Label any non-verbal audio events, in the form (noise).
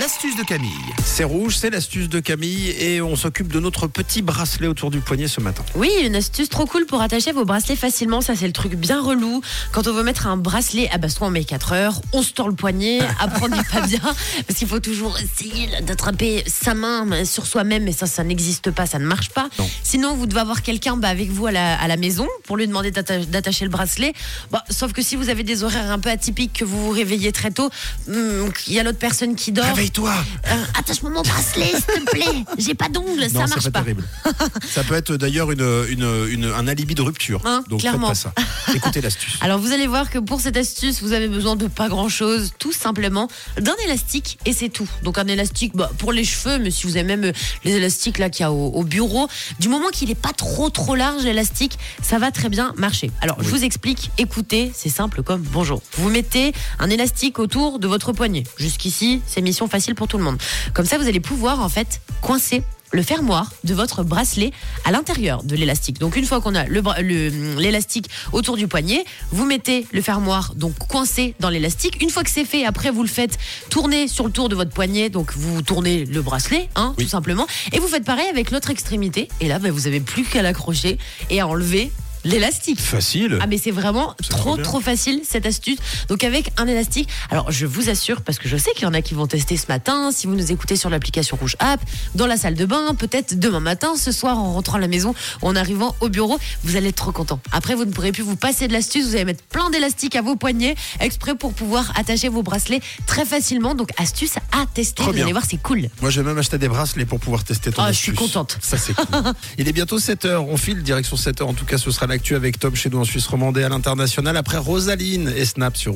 L'astuce de Camille. C'est rouge, c'est l'astuce de Camille et on s'occupe de notre petit bracelet autour du poignet ce matin. Oui, une astuce trop cool pour attacher vos bracelets facilement. Ça, c'est le truc bien relou. Quand on veut mettre un bracelet, ah bah, soit on met 4 heures, on se tord le poignet, après on n'est pas bien. Parce qu'il faut toujours essayer d'attraper sa main sur soi-même, mais ça, ça n'existe pas, ça ne marche pas. Non. Sinon, vous devez avoir quelqu'un bah, avec vous à la, à la maison pour lui demander d'atta- d'attacher le bracelet. Bah, sauf que si vous avez des horaires un peu atypiques, que vous vous réveillez très tôt, hum, il y a l'autre personne qui dort. Réveille-toi Euh, Attache-moi mon bracelet, s'il te plaît. J'ai pas d'ongles, ça marche pas. terrible. (laughs) ça peut être d'ailleurs une, une- une- un alibi de rupture. Hein, Donc clairement. faites pas ça. Écoutez l'astuce. (laughs) Alors vous allez voir que pour cette astuce, vous avez besoin de pas grand chose, tout simplement d'un élastique et c'est tout. Donc un élastique bah, pour les cheveux, mais si vous avez même euh, les élastiques là qu'il y a au, au bureau, du moment qu'il est pas trop trop large l'élastique, ça va très bien marcher. Alors je vous explique, écoutez, c'est simple comme bonjour. Vous mettez un élastique autour de votre poignet. Jusqu'ici, c'est mission facile pour tout le monde. Comme ça, vous allez pouvoir en fait coincer le fermoir de votre bracelet à l'intérieur de l'élastique. Donc une fois qu'on a le bra- le- l'élastique autour du poignet, vous mettez le fermoir donc coincé dans l'élastique. Une fois que c'est fait, après vous le faites tourner sur le tour de votre poignet. Donc vous tournez le bracelet, hein, Oui. tout simplement, et vous faites pareil avec l'autre extrémité. Et là, bah, vous avez plus qu'à l'accrocher et à enlever l'élastique. Facile. Ah mais c'est vraiment trop trop facile cette astuce. Donc avec un élastique, alors je vous assure parce que je sais qu'il y en a qui vont tester ce matin, si vous nous écoutez sur l'application Rouge App, dans la salle de bain, peut-être demain matin, ce soir en rentrant à la maison ou en arrivant au bureau, vous allez être trop content. Après vous ne pourrez plus vous passer de l'astuce, vous allez mettre plein d'élastiques à vos poignets exprès pour pouvoir attacher vos bracelets très facilement. Donc astuce à tester, vous allez voir c'est cool. Moi, j'ai même acheté des bracelets pour pouvoir tester ton Ah, je suis contente. Ça, c'est cool. (laughs) Il est bientôt 7h. On file direction 7h. En tout cas, ce sera avec Tom chez nous en Suisse romandais à l'international après Rosaline et Snap sur